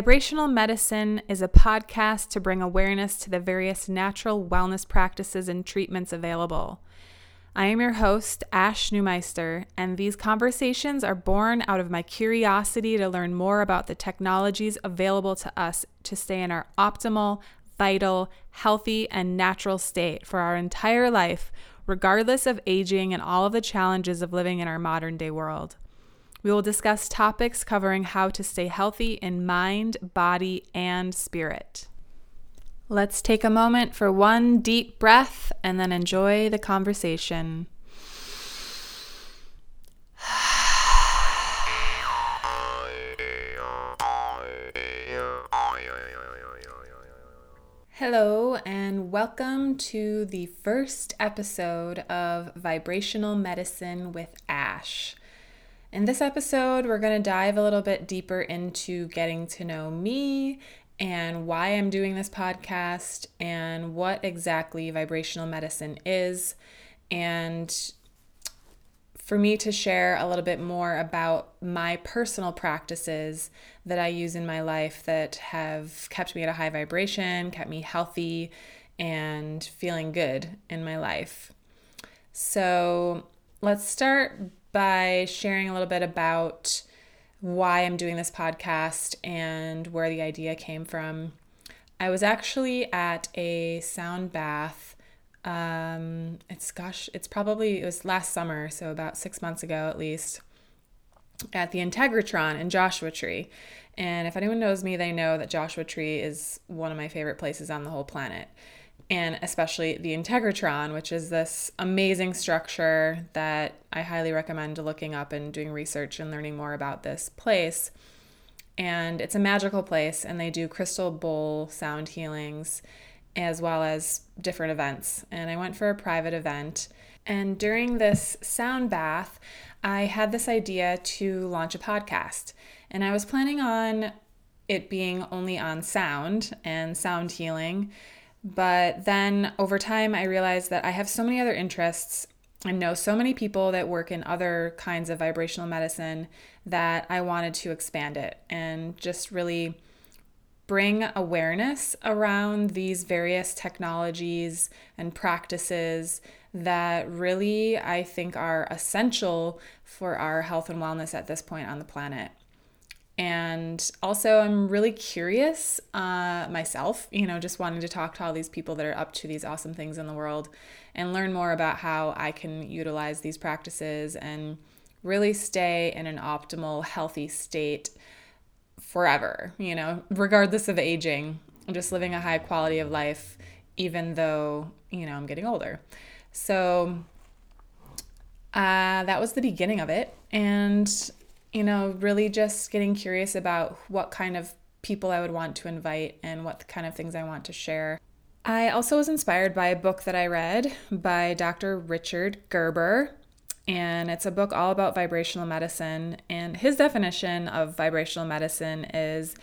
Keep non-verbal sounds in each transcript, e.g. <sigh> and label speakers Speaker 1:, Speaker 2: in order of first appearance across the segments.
Speaker 1: Vibrational Medicine is a podcast to bring awareness to the various natural wellness practices and treatments available. I am your host, Ash Newmeister, and these conversations are born out of my curiosity to learn more about the technologies available to us to stay in our optimal, vital, healthy, and natural state for our entire life, regardless of aging and all of the challenges of living in our modern day world. We will discuss topics covering how to stay healthy in mind, body, and spirit. Let's take a moment for one deep breath and then enjoy the conversation. Hello, and welcome to the first episode of Vibrational Medicine with Ash. In this episode, we're going to dive a little bit deeper into getting to know me and why I'm doing this podcast and what exactly vibrational medicine is, and for me to share a little bit more about my personal practices that I use in my life that have kept me at a high vibration, kept me healthy, and feeling good in my life. So, let's start by sharing a little bit about why I'm doing this podcast and where the idea came from. I was actually at a sound bath. Um, it's gosh, it's probably it was last summer, so about six months ago at least, at the Integratron in Joshua Tree. And if anyone knows me, they know that Joshua Tree is one of my favorite places on the whole planet and especially the Integratron, which is this amazing structure that I highly recommend looking up and doing research and learning more about this place. And it's a magical place, and they do crystal bowl sound healings as well as different events. And I went for a private event. And during this sound bath, I had this idea to launch a podcast. And I was planning on it being only on sound and sound healing but then over time, I realized that I have so many other interests I know so many people that work in other kinds of vibrational medicine that I wanted to expand it and just really bring awareness around these various technologies and practices that really I think are essential for our health and wellness at this point on the planet. And also, I'm really curious uh, myself, you know, just wanting to talk to all these people that are up to these awesome things in the world and learn more about how I can utilize these practices and really stay in an optimal, healthy state forever, you know, regardless of aging, just living a high quality of life, even though, you know, I'm getting older. So, uh, that was the beginning of it. And you know, really just getting curious about what kind of people I would want to invite and what kind of things I want to share. I also was inspired by a book that I read by Dr. Richard Gerber, and it's a book all about vibrational medicine. And his definition of vibrational medicine is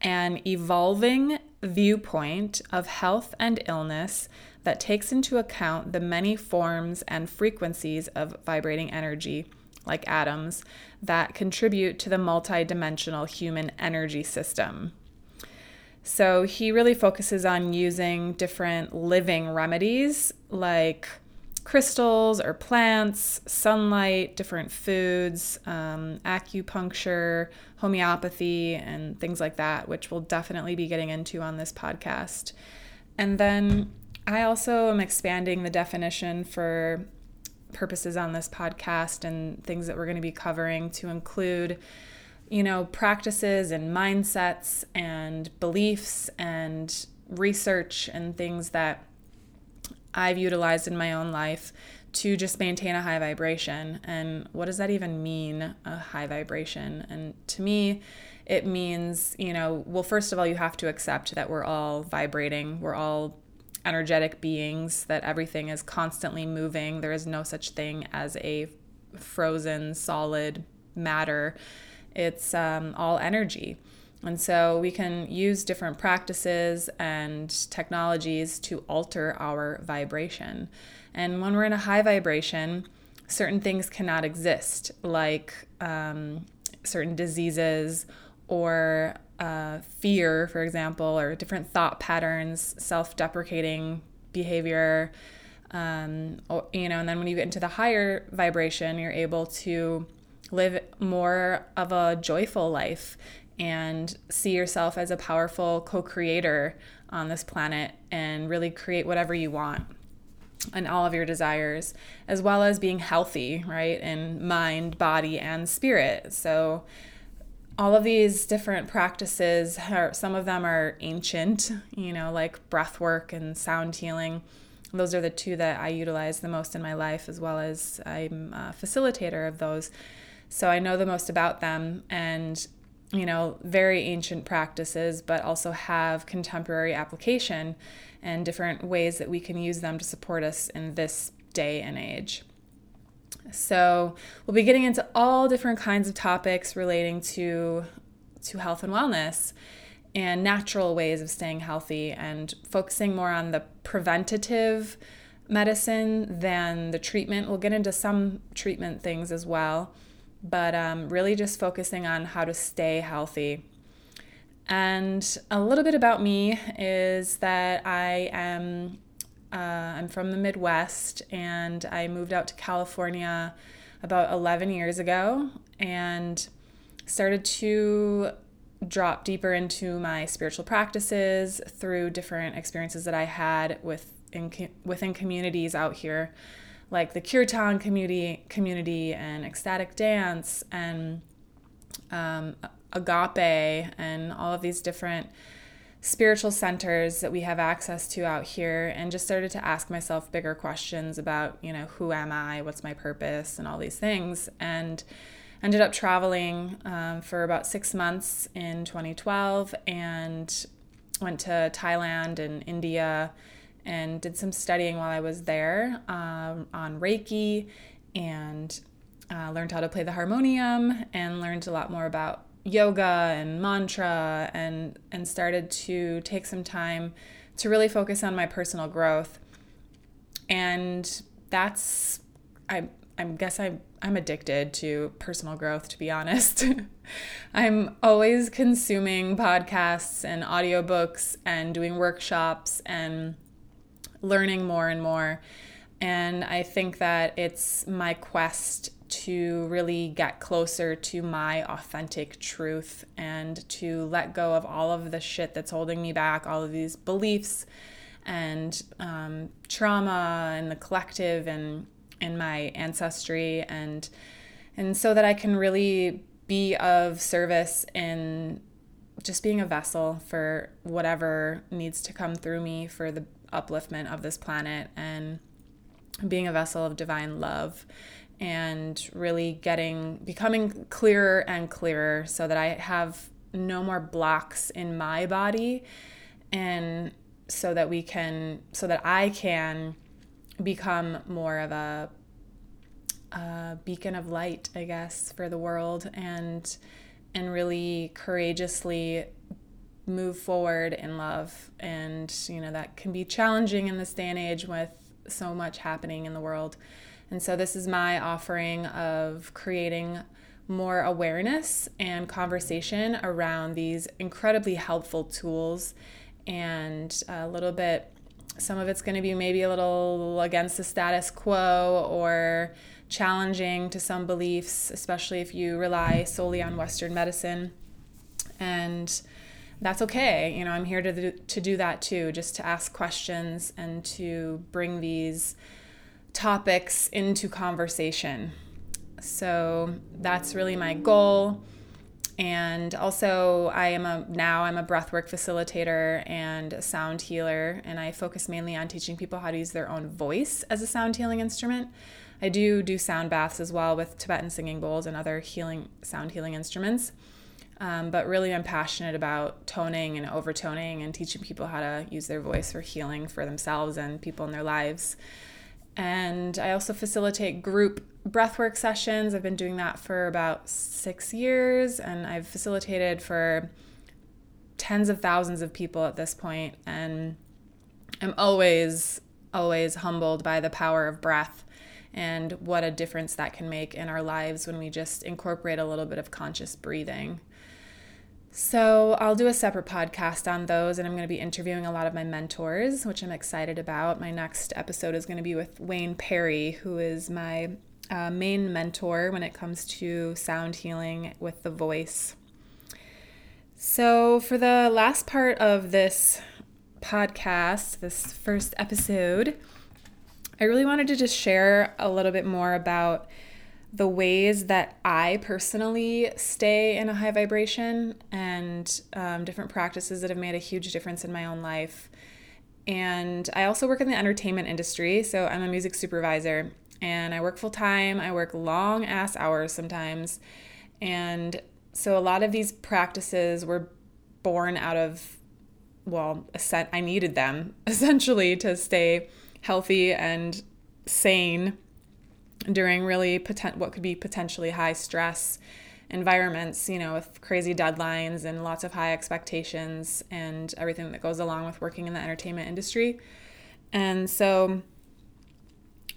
Speaker 1: an evolving viewpoint of health and illness that takes into account the many forms and frequencies of vibrating energy like atoms, that contribute to the multidimensional human energy system. So he really focuses on using different living remedies like crystals or plants, sunlight, different foods, um, acupuncture, homeopathy, and things like that, which we'll definitely be getting into on this podcast. And then I also am expanding the definition for purposes on this podcast and things that we're going to be covering to include you know practices and mindsets and beliefs and research and things that I've utilized in my own life to just maintain a high vibration. And what does that even mean, a high vibration? And to me, it means, you know, well, first of all, you have to accept that we're all vibrating, we're all energetic beings, that everything is constantly moving. There is no such thing as a frozen, solid matter. It's um, all energy. And so we can use different practices and technologies to alter our vibration. And when we're in a high vibration, certain things cannot exist, like um, certain diseases or uh, fear, for example, or different thought patterns, self deprecating behavior. Um, or, you know, and then when you get into the higher vibration, you're able to live more of a joyful life and see yourself as a powerful co creator on this planet and really create whatever you want and all of your desires, as well as being healthy, right, in mind, body, and spirit. So, all of these different practices are, some of them are ancient you know like breath work and sound healing. Those are the two that i utilize the most in my life as well as i'm a facilitator of those. So i know the most about them and you know very ancient practices but also have contemporary application and different ways that we can use them to support us in this day and age so, we'll be getting into all different kinds of topics relating to to health and wellness and natural ways of staying healthy and focusing more on the preventative medicine than the treatment. We'll get into some treatment things as well, but um, really just focusing on how to stay healthy. And a little bit about me is that I am uh, I'm from the Midwest and I moved out to California about 11 years ago and started to drop deeper into my spiritual practices through different experiences that I had with in, within communities out here, like the Kirtan community, community and ecstatic dance and um, agape and all of these different spiritual centers that we have access to out here and just started to ask myself bigger questions about, you know, who am I? What's my purpose? And all these things. And ended up traveling um, for about six months in 2012 and went to Thailand and India and did some studying while I was there um, on Reiki and uh, learned how to play the harmonium and learned a lot more about yoga and mantra and and started to take some time to really focus on my personal growth. And that's i i guess i i'm addicted to personal growth to be honest. <laughs> I'm always consuming podcasts and audiobooks and doing workshops and learning more and more. And i think that it's my quest to really get closer to my authentic truth and to let go of all of the shit that's holding me back, all of these beliefs and um, trauma and the collective and in my ancestry. And and so that I can really be of service in just being a vessel for whatever needs to come through me for the upliftment of this planet and being a vessel of divine love and really getting becoming clearer and clearer so that I have no more blocks in my body and so that we can so that I can become more of a, a beacon of light I guess for the world and and really courageously move forward in love. And you know that can be challenging in this day and age with so much happening in the world and so, this is my offering of creating more awareness and conversation around these incredibly helpful tools. And a little bit some of it's going to be maybe a little against the status quo or challenging to some beliefs especially if you rely solely on western medicine. And that's okay you know i'm here to do, to do that too just to ask questions and to bring these topics into conversation. So that's really my goal. And also, I am a now I'm a breathwork facilitator and a sound healer, and I focus mainly on teaching people how to use their own voice as a sound healing instrument. I do do sound baths as well with Tibetan singing bowls and other healing sound healing instruments. Um, but really, I'm passionate about toning and overtoning and teaching people how to use their voice for healing for themselves and people in their lives. And I also facilitate group breathwork sessions. I've been doing that for about six years, and I've facilitated for tens of thousands of people at this point. And I'm always, always humbled by the power of breath and what a difference that can make in our lives when we just incorporate a little bit of conscious breathing. So, I'll do a separate podcast on those, and I'm going to be interviewing a lot of my mentors, which I'm excited about. My next episode is going to be with Wayne Perry, who is my uh, main mentor when it comes to sound healing with the voice. So, for the last part of this podcast, this first episode, I really wanted to just share a little bit more about the ways that I personally stay in a high vibration and um, different practices that have made a huge difference in my own life. And I also work in the entertainment industry, so I'm a music supervisor and I work full time. I work long ass hours sometimes. And so a lot of these practices were born out of, well, I needed them <laughs> essentially to stay healthy and sane during really potent, what could be potentially high stress environments, you know, with crazy deadlines and lots of high expectations and everything that goes along with working in the entertainment industry. And so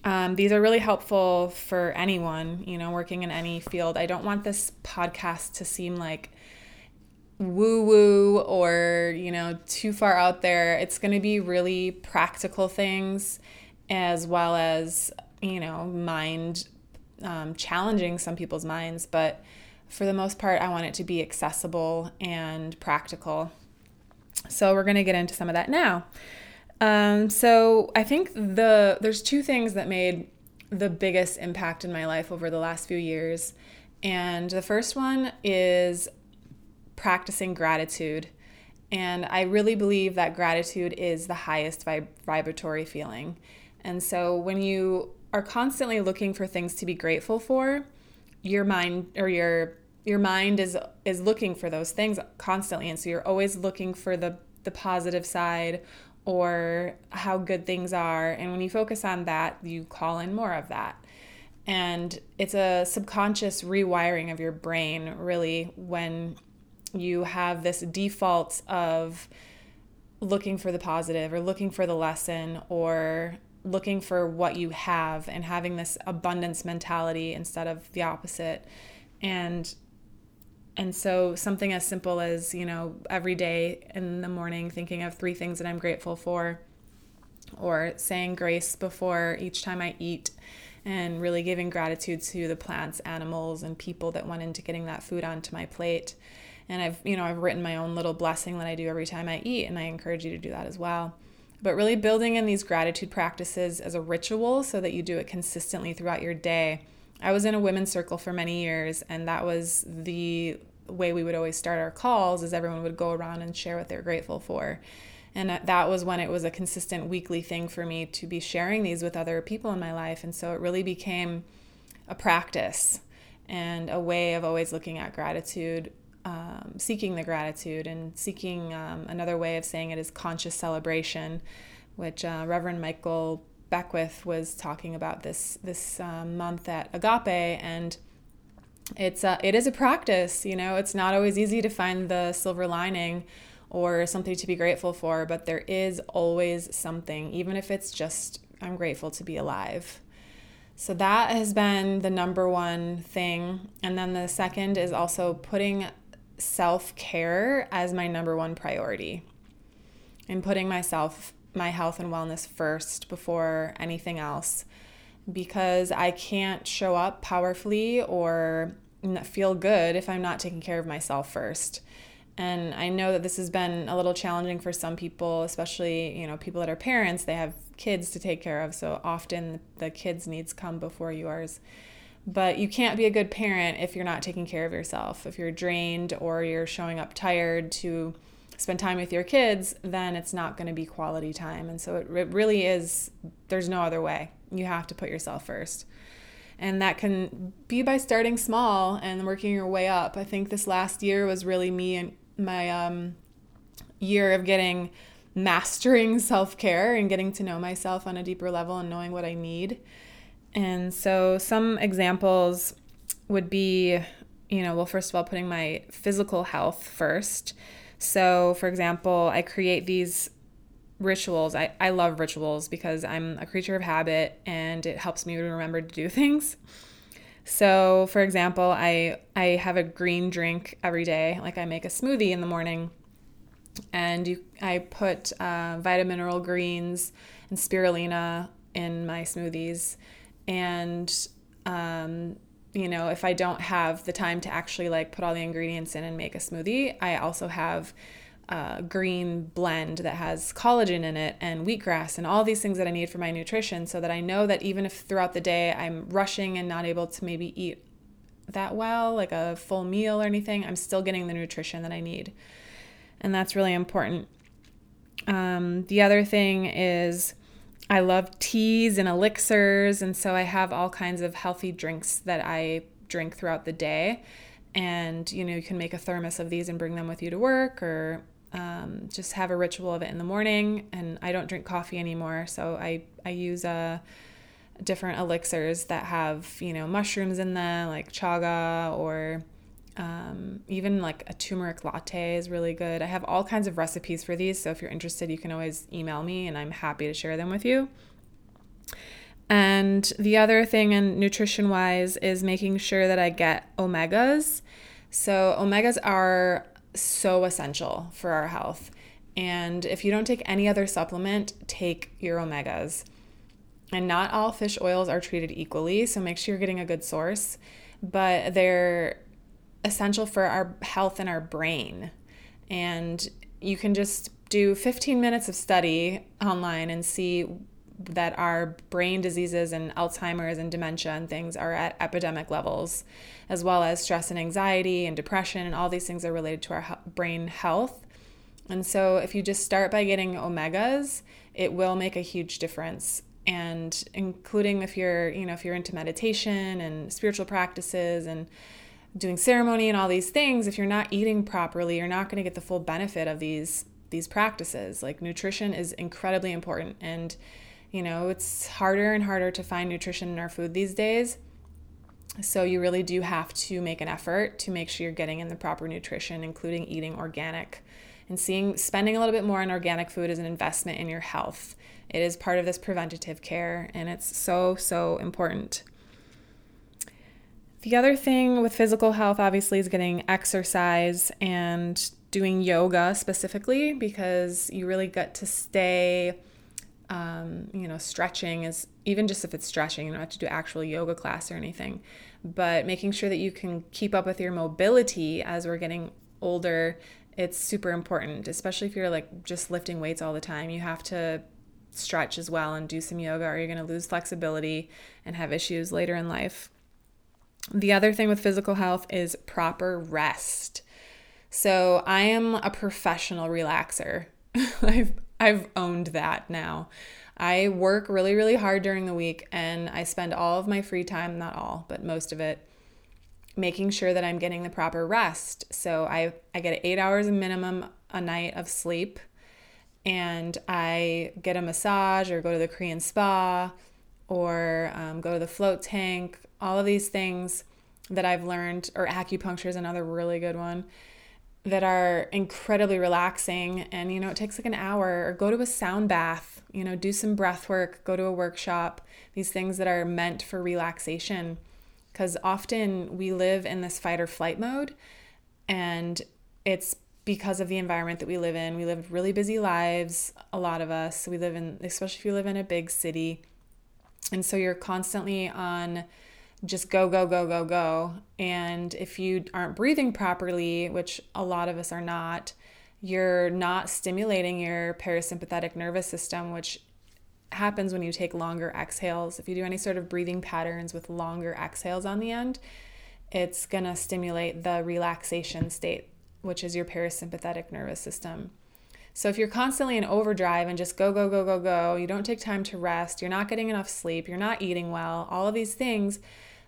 Speaker 1: um, these are really helpful for anyone, you know, working in any field. I don't want this podcast to seem like woo woo or, you know, too far out there. It's going to be really practical things as well as you know, mind um, challenging some people's minds, but for the most part, I want it to be accessible and practical. So we're going to get into some of that now. Um, so I think the there's two things that made the biggest impact in my life over the last few years, and the first one is practicing gratitude. And I really believe that gratitude is the highest vib- vibratory feeling. And so when you are constantly looking for things to be grateful for, your mind or your your mind is is looking for those things constantly. And so you're always looking for the the positive side or how good things are. And when you focus on that you call in more of that. And it's a subconscious rewiring of your brain really when you have this default of looking for the positive or looking for the lesson or looking for what you have and having this abundance mentality instead of the opposite. And and so something as simple as you know every day in the morning thinking of three things that i'm grateful for or saying grace before each time i eat and really giving gratitude to the plants animals and people that went into getting that food onto my plate. And i've you know i've written my own little blessing that i do every time i eat and i encourage you to do that as well but really building in these gratitude practices as a ritual so that you do it consistently throughout your day. I was in a women's circle for many years, and that was the way we would always start our calls is everyone would go around and share what they're grateful for. And that was when it was a consistent weekly thing for me to be sharing these with other people in my life. And so it really became a practice and a way of always looking at gratitude um, seeking the gratitude and seeking um, another way of saying it is conscious celebration, which uh, Reverend Michael Beckwith was talking about this this um, month at Agape, and it's uh, it is a practice. You know, it's not always easy to find the silver lining or something to be grateful for, but there is always something, even if it's just I'm grateful to be alive. So that has been the number one thing. And then the second is also putting self care as my number one priority and putting myself, my health and wellness first before anything else because I can't show up powerfully or feel good if I'm not taking care of myself first. And I know that this has been a little challenging for some people, especially, you know, people that are parents, they have kids to take care of. So often the kids' needs come before yours. But you can't be a good parent if you're not taking care of yourself. If you're drained or you're showing up tired to spend time with your kids, then it's not going to be quality time. And so it, it really is, there's no other way. You have to put yourself first. And that can be by starting small and working your way up. I think this last year was really me and my um, year of getting mastering <laughs> self care and getting to know myself on a deeper level and knowing what I need. And so some examples would be, you know, well, first of all, putting my physical health first. So, for example, I create these rituals. I, I love rituals because I'm a creature of habit and it helps me to remember to do <laughs> things. So, for example, I I have a green drink every day. Like I make a smoothie in the morning, and you I put uh, mineral greens and spirulina in my smoothies, and um, you know if I don't have the time to actually like put all the ingredients in and make a smoothie, I also have a green blend that has collagen in it and wheatgrass and all these things that I need for my nutrition so that I know that even if throughout the day I'm rushing and not able to maybe eat that well, like a full meal or anything, I'm still getting the nutrition that I need. And that's really important. Um, the other thing is I love teas and elixirs. And so I have all kinds of healthy drinks that I drink throughout the day. And, you know, you can make a thermos of these and bring them with you to work or um, just have a ritual of it in the morning. And I don't drink coffee anymore, so I I use a uh, different elixirs that have you know mushrooms in them, like chaga or um, even like a turmeric latte is really good. I have all kinds of recipes for these, so if you're interested, you can always email me, and I'm happy to share them with you. And the other thing, and nutrition wise, is making sure that I get omegas. So, omegas are so essential for our health. And if you don't take any other supplement, take your omegas. And not all fish oils are treated equally, so make sure you're getting a good source, but they're essential for our health and our brain. And you can just do 15 minutes of study online and see that our brain diseases and Alzheimer's and dementia and things are at epidemic levels, as well as stress and anxiety and depression, and all these things are related to our brain health. And so, if you just start by getting omegas, it will make a huge difference. And including if you're, you know, if you're into meditation and spiritual practices and doing ceremony and all these things, if you're not eating properly, you're not going to get the full benefit of these these practices. Like nutrition is incredibly important and you know, it's harder and harder to find nutrition in our food these days. So you really do have to make an effort to make sure you're getting in the proper nutrition, including eating organic and seeing spending a little bit more on organic food is an investment in your health. It is part of this preventative care and it's so so important. The other thing with physical health obviously is getting exercise and doing yoga specifically because you really get to stay um, you know, stretching is even just if it's stretching, you don't have to do actual yoga class or anything, but making sure that you can keep up with your mobility as we're getting older, it's super important, especially if you're like just lifting weights all the time. You have to stretch as well and do some yoga, or you're going to lose flexibility and have issues later in life. The other thing with physical health is proper rest. So, I am a professional relaxer. <laughs> I've I've owned that now. I work really, really hard during the week and I spend all of my free time, not all, but most of it, making sure that I'm getting the proper rest. So I, I get eight hours minimum a night of sleep and I get a massage or go to the Korean spa or um, go to the float tank, all of these things that I've learned, or acupuncture is another really good one that are incredibly relaxing. And you know it takes like an hour or go to a sound bath you know do some breath work go to a workshop these things that are meant for relaxation. Because often we live in this fight or flight mode and it's because of the environment that we live in. We live really busy lives a lot of us. We live in especially if you live in a big city. And so you're constantly on just go, go, go, go, go. And if you aren't breathing properly, which a lot of us are not, you're not stimulating your parasympathetic nervous system, which happens when you take longer exhales. If you do any sort of breathing patterns with longer exhales on the end, it's going to stimulate the relaxation state, which is your parasympathetic nervous system. So if you're constantly in overdrive and just go, go, go, go, go, you don't take time to rest, you're not getting enough sleep, you're not eating well, all of these things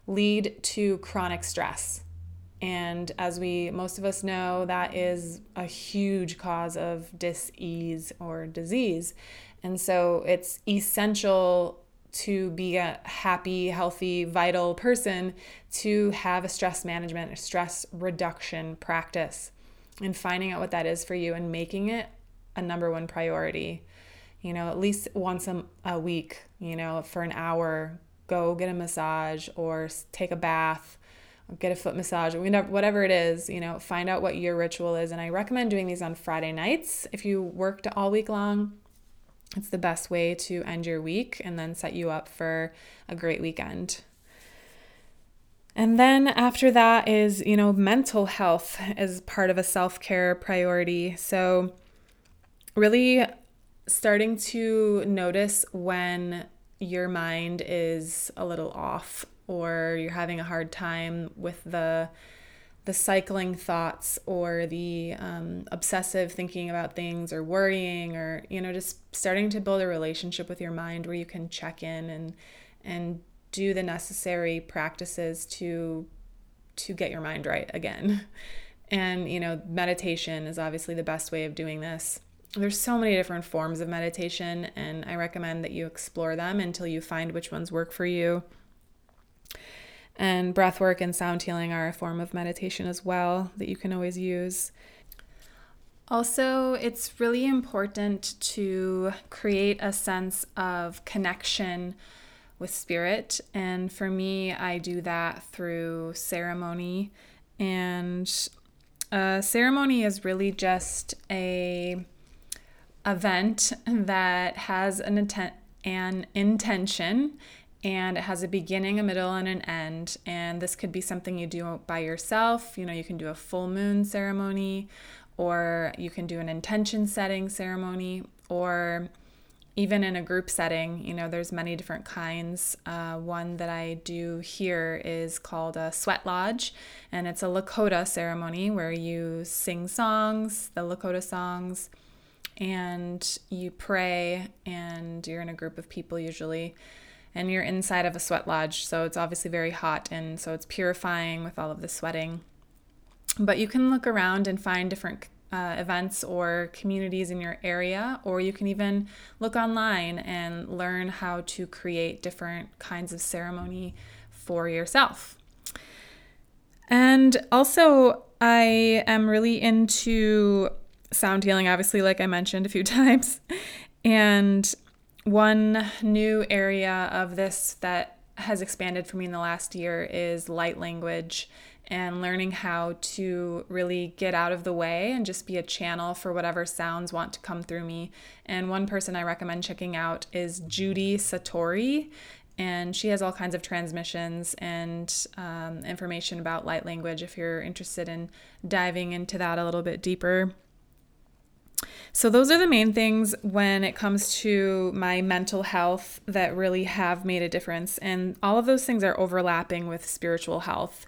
Speaker 1: lead to chronic stress. And as we most of us know, that is a huge cause of dis-ease or disease. And so it's essential to be a happy, healthy, vital person to have a stress management, a stress reduction practice and finding out what that is for you and making it a number one priority. You know, at least once a, a week, you know, for an hour, go get a massage or take a bath get a foot massage whatever it is you know find out what your ritual is. And i recommend doing these on friday nights. If you worked all week long it's the best way to end your week and then set you up for a great weekend. And then after that is you know mental health as part of a self-care priority. So really starting to notice when your mind is a little off or you're having a hard time with the the cycling thoughts or the um, obsessive thinking about things or worrying or you know just starting to build a relationship with your mind where you can check in and and do the necessary practices to to get your mind right again. <laughs> And you know meditation is obviously the best way of doing this there's so many different forms of meditation and i recommend that you explore them until you find which ones work for you and breath work and sound healing are a form of meditation as well that you can always use. Also, it's really important to create a sense of connection with spirit. And for me, I do that through ceremony. And a ceremony is really just a event that has an intent an intention and it has a beginning, a middle, and an end. And this could be something you do by yourself. You know, you can do a full moon ceremony, or you can do an intention setting ceremony, or even in a group setting. You know, there's many different kinds. Uh, one that I do here is called a sweat lodge, and it's a Lakota ceremony where you sing songs, the Lakota songs. And you pray, and you're in a group of people usually and you're inside of a sweat lodge, so it's obviously very hot and so it's purifying with all of the sweating. But you can look around and find different uh, events or communities in your area, or you can even look online and learn how to create different kinds of ceremony for yourself. And also, I am really into sound healing, obviously, like I mentioned a few <laughs> times. And one new area of this that has expanded for me in the last year is light language and learning how to really get out of the way and just be a channel for whatever sounds want to come through me. And one person I recommend checking out is Judy Satori. And she has all kinds of transmissions and um, information about light language if you're interested in diving into that a little bit deeper. So, those are the main things when it comes to my mental health that really have made a difference. And all of those things are overlapping with spiritual health.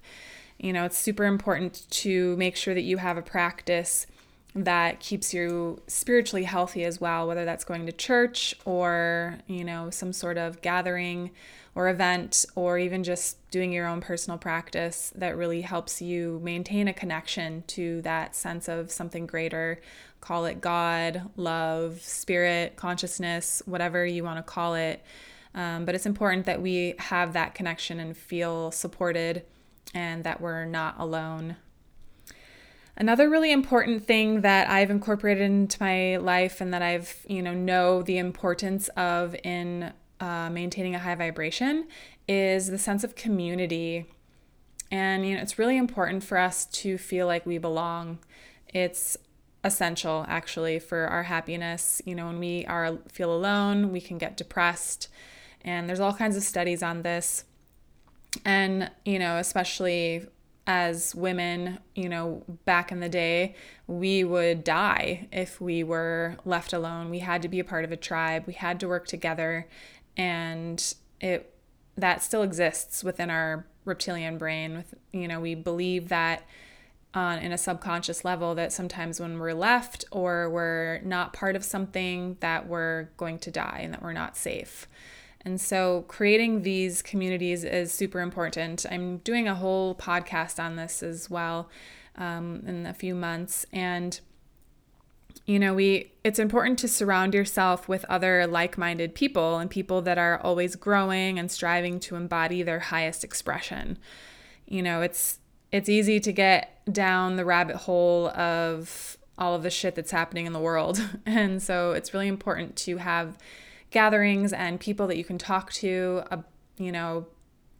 Speaker 1: You know, it's super important to make sure that you have a practice that keeps you spiritually healthy as well, whether that's going to church or, you know, some sort of gathering or event, or even just doing your own personal practice that really helps you maintain a connection to that sense of something greater. Call it God, love, spirit, consciousness, whatever you want to call it. Um, but it's important that we have that connection and feel supported and that we're not alone. Another really important thing that I've incorporated into my life and that I've, you know, know the importance of in uh, maintaining a high vibration is the sense of community. And, you know, it's really important for us to feel like we belong. It's essential actually for our happiness. You know, when we are feel alone, we can get depressed. And there's all kinds of studies on this. And, you know, especially as women, you know, back in the day, we would die if we were left alone. We had to be a part of a tribe. We had to work together and it that still exists within our reptilian brain with you know we believe that on in a subconscious level that sometimes when we're left or we're not part of something that we're going to die and that we're not safe. And so creating these communities is super important. I'm doing a whole podcast on this as well um, in a few months. And you know we it's important to surround yourself with other like-minded people and people that are always growing and striving to embody their highest expression. You know it's it's easy to get down the rabbit hole of all of the shit that's happening in the world <laughs> and so it's really important to have gatherings and people that you can talk to uh, you know,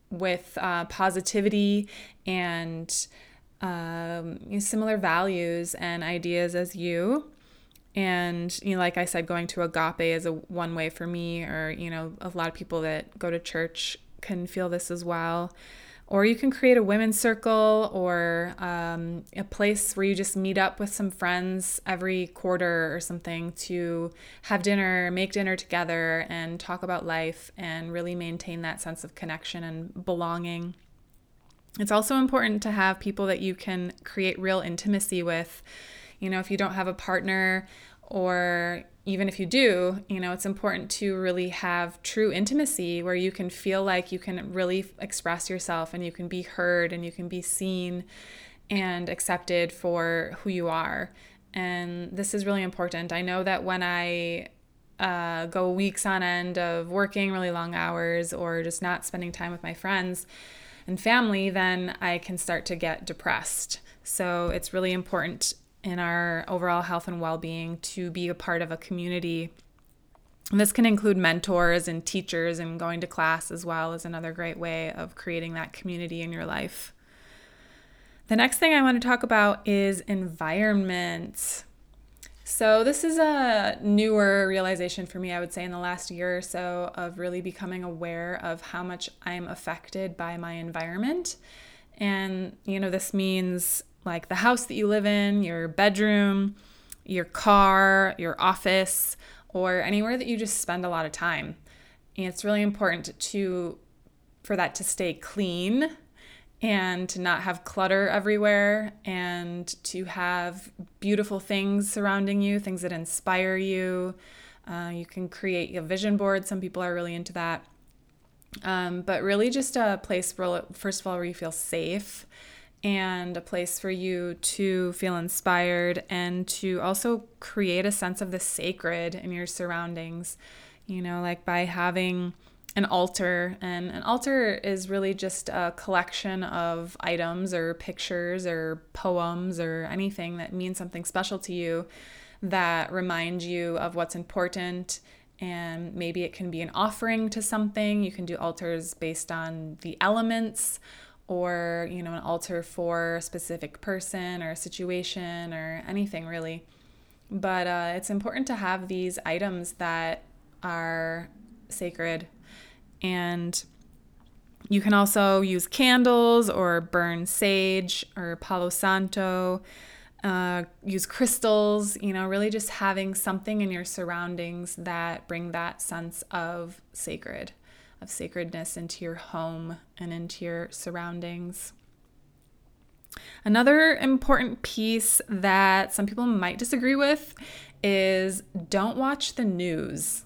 Speaker 1: with uh, positivity and um, similar values and ideas as you. And, you know, like I said, going to agape is a one way for me, or, you know, a lot of people that go to church can feel this as well. Or you can create a women's circle or um, a place where you just meet up with some friends every quarter or something to have dinner, make dinner together, and talk about life and really maintain that sense of connection and belonging. It's also important to have people that you can create real intimacy with. You know, if you don't have a partner or even if you do, you know, it's important to really have true intimacy where you can feel like you can really express yourself and you can be heard and you can be seen and accepted for who you are. And this is really important. I know that when I uh, go weeks on end of working really long hours or just not spending time with my friends and family, then I can start to get depressed. So it's really important in our overall health and well being to be a part of a community. And this can include mentors and teachers, and going to class as well is another great way of creating that community in your life. The next thing I want to talk about is environment. So, this is a newer realization for me, I would say, in the last year or so of really becoming aware of how much I'm affected by my environment. And, you know, this means like the house that you live in, your bedroom, your car, your office, or anywhere that you just spend a lot of time. And it's really important to for that to stay clean and to not have clutter everywhere and to have beautiful things surrounding you, things that inspire you. Uh, you can create a vision board. Some people are really into that. Um, but really, just a place, where, first of all, where you feel safe and a place for you to feel inspired and to also create a sense of the sacred in your surroundings. You know, like by having an altar, and an altar is really just a collection of items or pictures or poems or anything that means something special to you that remind you of what's important and maybe it can be an offering to something. You can do altars based on the elements or you know an altar for a specific person or a situation or anything really. But uh, it's important to have these items that are sacred. And you can also use candles or burn sage or palo santo uh, use crystals you know really just having something in your surroundings that bring that sense of sacred of sacredness into your home and into your surroundings. Another important piece that some people might disagree with is don't watch the news.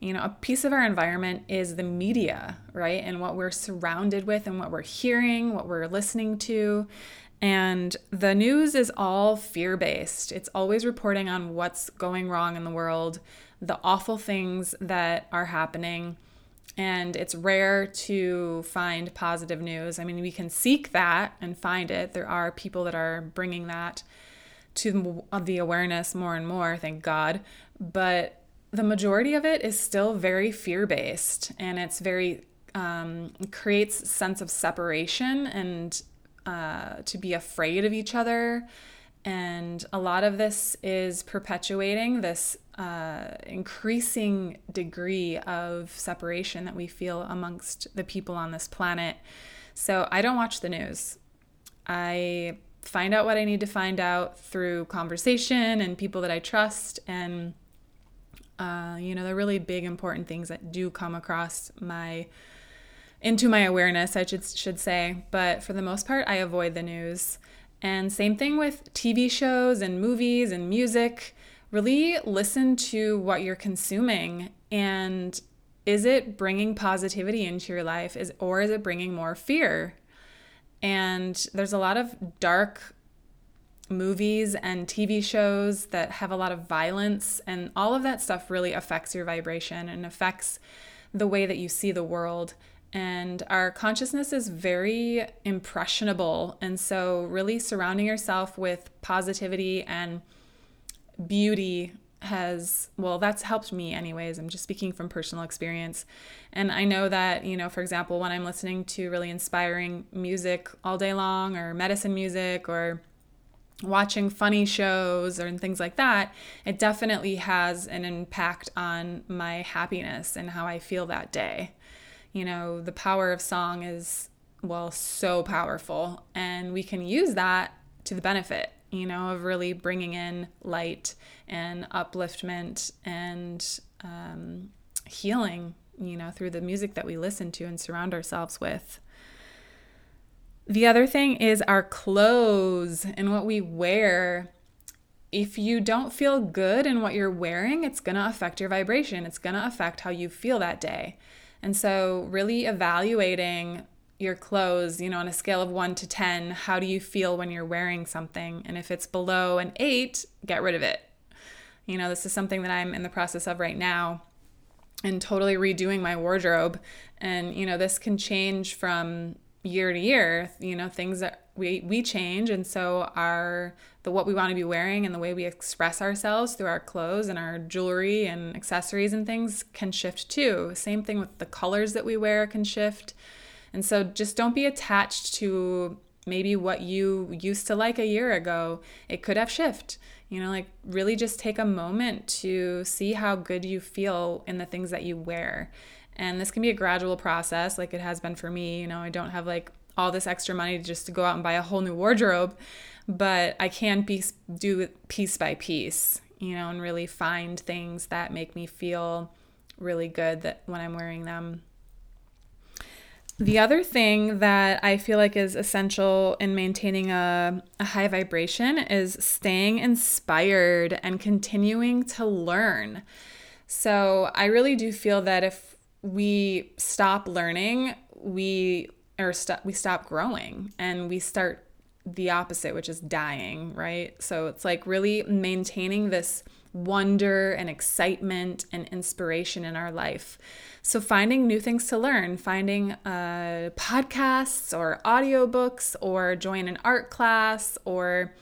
Speaker 1: You know, a piece of our environment is the media, right? And what we're surrounded with and what we're hearing, what we're listening to. And the news is all fear based. It's always reporting on what's going wrong in the world, the awful things that are happening and it's rare to find positive news. I mean, we can seek that and find it. There are people that are bringing that to the awareness more and more, thank God. But the majority of it is still very fear based and it's very, um, creates sense of separation and uh, to be afraid of each other. And a lot of this is perpetuating this uh, increasing degree of separation that we feel amongst the people on this planet. So I don't watch the news. I find out what I need to find out through conversation and people that I trust. And, uh, you know, the really big, important things that do come across my into my awareness, I should should say. But for the most part, I avoid the news. And same thing with TV shows and movies and music. Really listen to what you're consuming and is it bringing positivity into your life? Is or is it bringing more fear? And there's a lot of dark movies and TV shows that have a lot of violence and all of that stuff really affects your vibration and affects the way that you see the world and our consciousness is very impressionable. And so really surrounding yourself with positivity and beauty has well that's helped me anyways. I'm just speaking from personal experience. And i know that you know for example when i'm listening to really inspiring music all day long or medicine music or watching funny shows or things like that it definitely has an impact on my happiness and how i feel that day you know the power of song is well so powerful and we can use that to the benefit you know, of really bringing in light and upliftment and um, healing, you know, through the music that we listen to and surround ourselves with. The other thing is our clothes and what we wear. If you don't feel good in what you're wearing, it's going to affect your vibration. It's going to affect how you feel that day. And so, really evaluating your clothes, you know, on a scale of one to 10, how do you feel when you're wearing something? And if it's below an eight, get rid of it. You know, this is something that I'm in the process of right now and totally redoing my wardrobe. And, you know, this can change from year to year, you know, things that we, we change. And so our, the, what we want to be wearing and the way we express ourselves through our clothes and our jewelry and accessories and things can shift too. Same thing with the colors that we wear can shift and so just don't be attached to maybe what you used to like a year ago. It could have shift. You know, like really just take a moment to see how good you feel in the things that you wear. And this can be a gradual process like it has been for me. You know, I don't have like all this extra money just to go out and buy a whole new wardrobe, but I can be do it piece by piece, you know, and really find things that make me feel really good that when I'm wearing them. The other thing that I feel like is essential in maintaining a, a high vibration is staying inspired and continuing to learn. So I really do feel that if we stop learning, we or st- we stop growing and we start the opposite, which is dying, right? So it's like really maintaining this wonder and excitement and inspiration in our life. So, finding new things to learn, finding uh, podcasts or audiobooks, or join an art class, or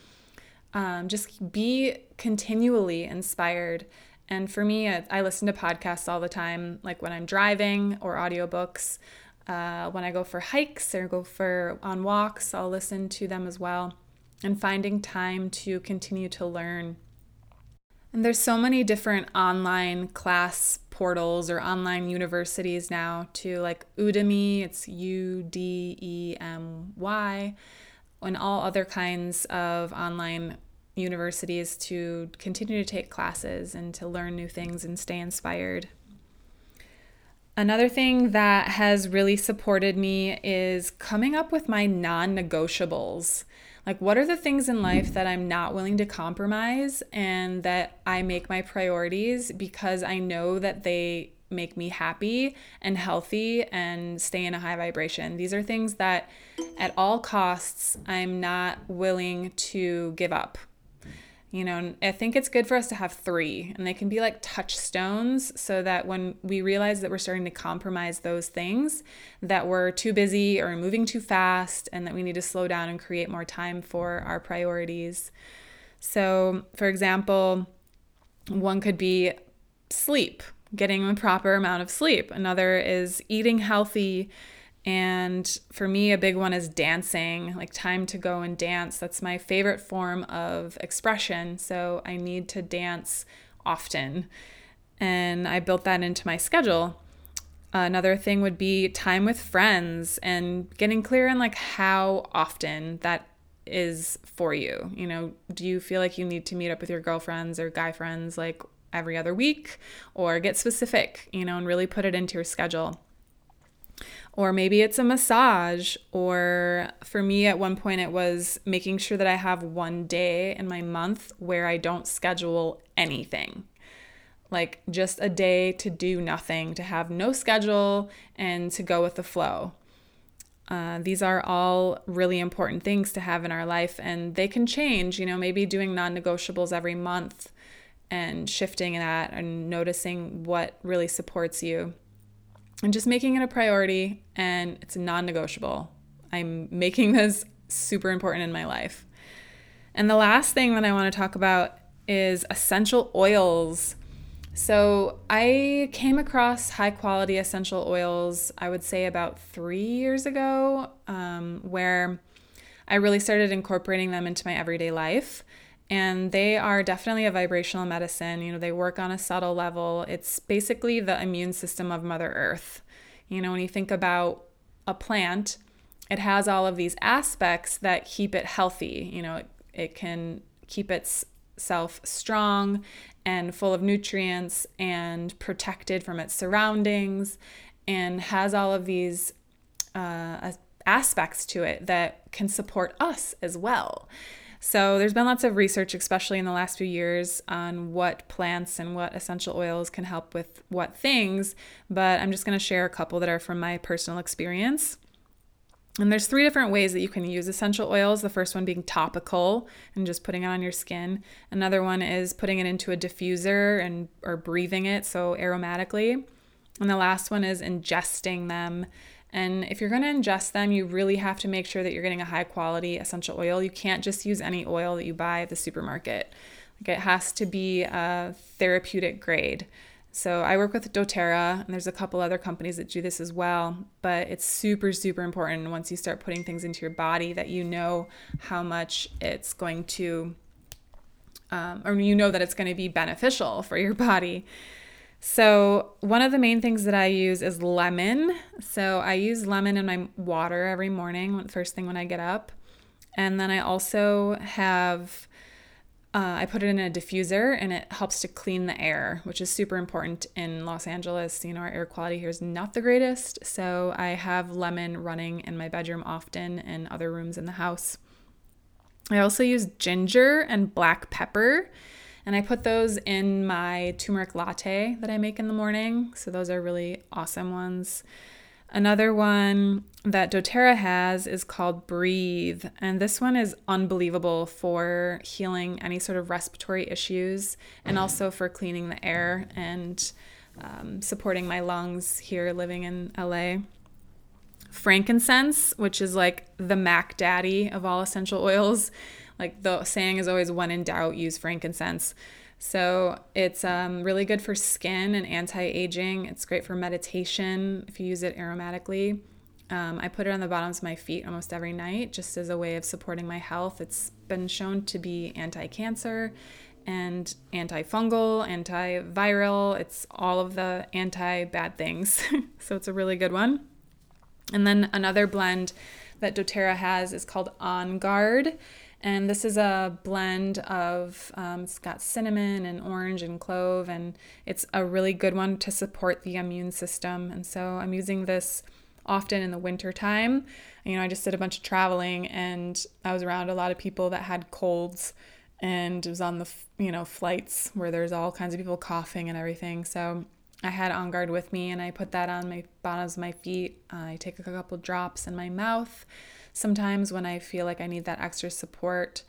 Speaker 1: um, just be continually inspired. And for me, I, I, listen to podcasts all the time, like when I'm driving or audiobooks. Uh, when I go for hikes or go for on walks, I'll listen to them as well. And finding time to continue to learn and there's so many different online class portals or online universities now to like Udemy, it's U D E M Y, and all other kinds of online universities to continue to take classes and to learn new things and stay inspired. Another thing that has really supported me is coming up with my non negotiables. Like, what are the things in life that I'm not willing to compromise and that I make my priorities because I know that they make me happy and healthy and stay in a high vibration? These are things that at all costs I'm not willing to give up. You know, I think it's good for us to have three, and they can be like touchstones so that when we realize that we're starting to compromise those things, that we're too busy or moving too fast, and that we need to slow down and create more time for our priorities. So, for example, one could be sleep, getting the proper amount of sleep. Another is eating healthy and for me, a big one is dancing, like time to go and dance. That's my favorite form of expression. So I need to dance often. And I built that into my schedule. Another thing would be time with friends and getting clear on like how often that is for you. You know, do you feel like you need to meet up with your girlfriends or guy friends like every other week or get specific, you know, and really put it into your schedule? Or maybe it's a massage or for me at one point it was making sure that I have one day in my month where I don't schedule anything. Like just a day to do nothing, to have no schedule and to go with the flow. Uh, these are all really important things to have in our life, and they can change. You know, maybe doing non negotiables every month and shifting that and noticing what really supports you and just making it a priority and it's non-negotiable. I'm making this super important in my life. And the last thing that I want to talk about is essential oils. So, I came across high quality essential oils, I would say about three years ago, um, where I really started incorporating them into my everyday life. And they are definitely a vibrational medicine. You know, they work on a subtle level. It's basically the immune system of Mother Earth. You know, when you think about a plant, it has all of these aspects that keep it healthy. You know, it, it can keep itself strong and full of nutrients and protected from its surroundings and has all of these uh, aspects to it that can support us as well. So, there's been lots of research, especially in the last few years, on what plants and what essential oils can help with what things. But I'm just going to share a couple that are from my personal experience. And there's three different ways that you can use essential oils. The first one being topical and just putting it on your skin. Another one is putting it into a diffuser and or breathing it so aromatically. And the last one is ingesting them. And if you're going to ingest them, you really have to make sure that you're getting a high quality essential oil. You can't just use any oil that you buy at the supermarket. Like it has to be a therapeutic grade. So I work with doTERRA, and there's a couple other companies that do this as well. But it's super, super important once you start putting things into your body that you know how much it's going to, um, or you know that it's going to be beneficial for your body. So, one of the main things that I use is lemon. So, I use lemon in my water every morning, first thing when I get up. And then I also have uh, I put it in a diffuser and it helps to clean the air, which is super important in Los Angeles. You know, our air quality here is not the greatest. So I have lemon running in my bedroom often and other rooms in the house. I also use ginger and black pepper. And I put those in my turmeric latte that I make in the morning. So those are really awesome ones. Another one that doTERRA has is called Breathe. And this one is unbelievable for healing any sort of respiratory issues and also for cleaning the air and um, supporting my lungs here living in LA. Frankincense, which is like the Mac Daddy of all essential oils. Like the saying is always when in doubt, use frankincense. So it's um, really good for skin and anti aging. It's great for meditation if you use it aromatically. Um, I put it on the bottoms of my feet almost every night just as a way of supporting my health. It's been shown to be anti cancer and antifungal, antiviral. It's all of the anti bad things. <laughs> so it's a really good one. And then another blend that doTERRA has is called On Guard. And this is a blend of, um, it's got cinnamon and orange and clove, and it's a really good one to support the immune system. And so I'm using this often in the winter time. You know, I just did a bunch of traveling and I was around a lot of people that had colds and it was on the, you know, flights where there's all kinds of people coughing and everything. So I had On Guard with me and I put that on my bottoms of my feet. I take a couple drops in my mouth sometimes when I feel like I need that extra support.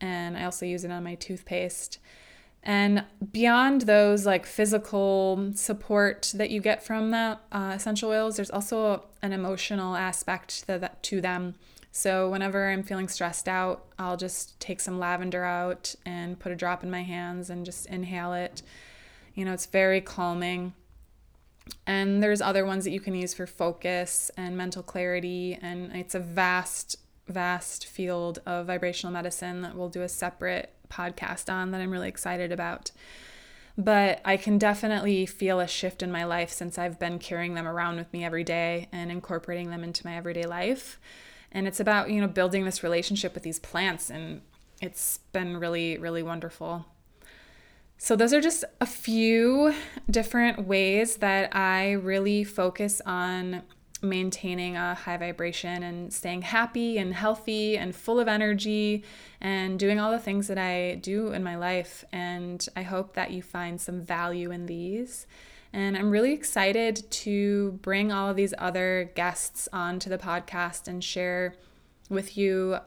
Speaker 1: And I also use it on my toothpaste. And beyond those like physical support that you get from the uh, essential oils, there's also an emotional aspect to, to them. So whenever I'm feeling stressed out, I'll just take some lavender out and put a drop in my hands and just inhale it. You know, it's very calming. And there's other ones that you can use for focus and mental clarity. And it's a vast, vast field of vibrational medicine that we'll do a separate podcast on that I'm really excited about. But I can definitely feel a shift in my life since I've been carrying them around with me every day and incorporating them into my everyday life. And it's about, you know, building this relationship with these plants. And it's been really, really wonderful. So, those are just a few different ways that I really focus on maintaining a high vibration and staying happy and healthy and full of energy and doing all the things that I do in my life. And I hope that you find some value in these. And I'm really excited to bring all of these other guests onto the podcast and share with you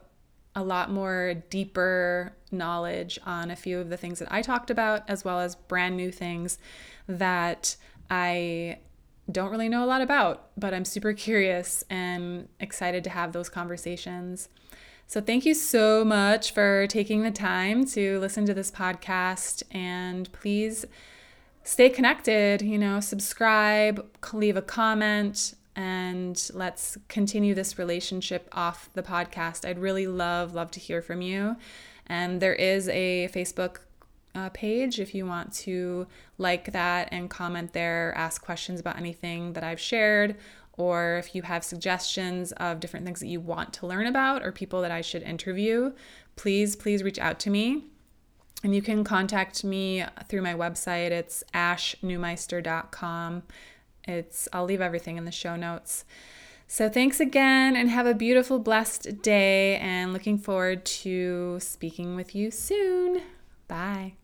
Speaker 1: a lot more deeper knowledge on a few of the things that I talked about, as well as brand new things that I don't really know a lot about, but I'm super curious and excited to have those conversations. So, thank you so much for taking the time to listen to this podcast. And please stay connected, you know, subscribe, leave a comment, and let's continue this relationship off the podcast. I'd really love, love to hear from you. And there is a Facebook uh, page if you want to like that and comment there, ask questions about anything that I've shared, or if you have suggestions of different things that you want to learn about or people that I should interview, please, please reach out to me. And you can contact me through my website. It's ashnewmeister.com. It's I'll leave everything in the show notes. So thanks again and have a beautiful blessed day and looking forward to speaking with you soon. Bye.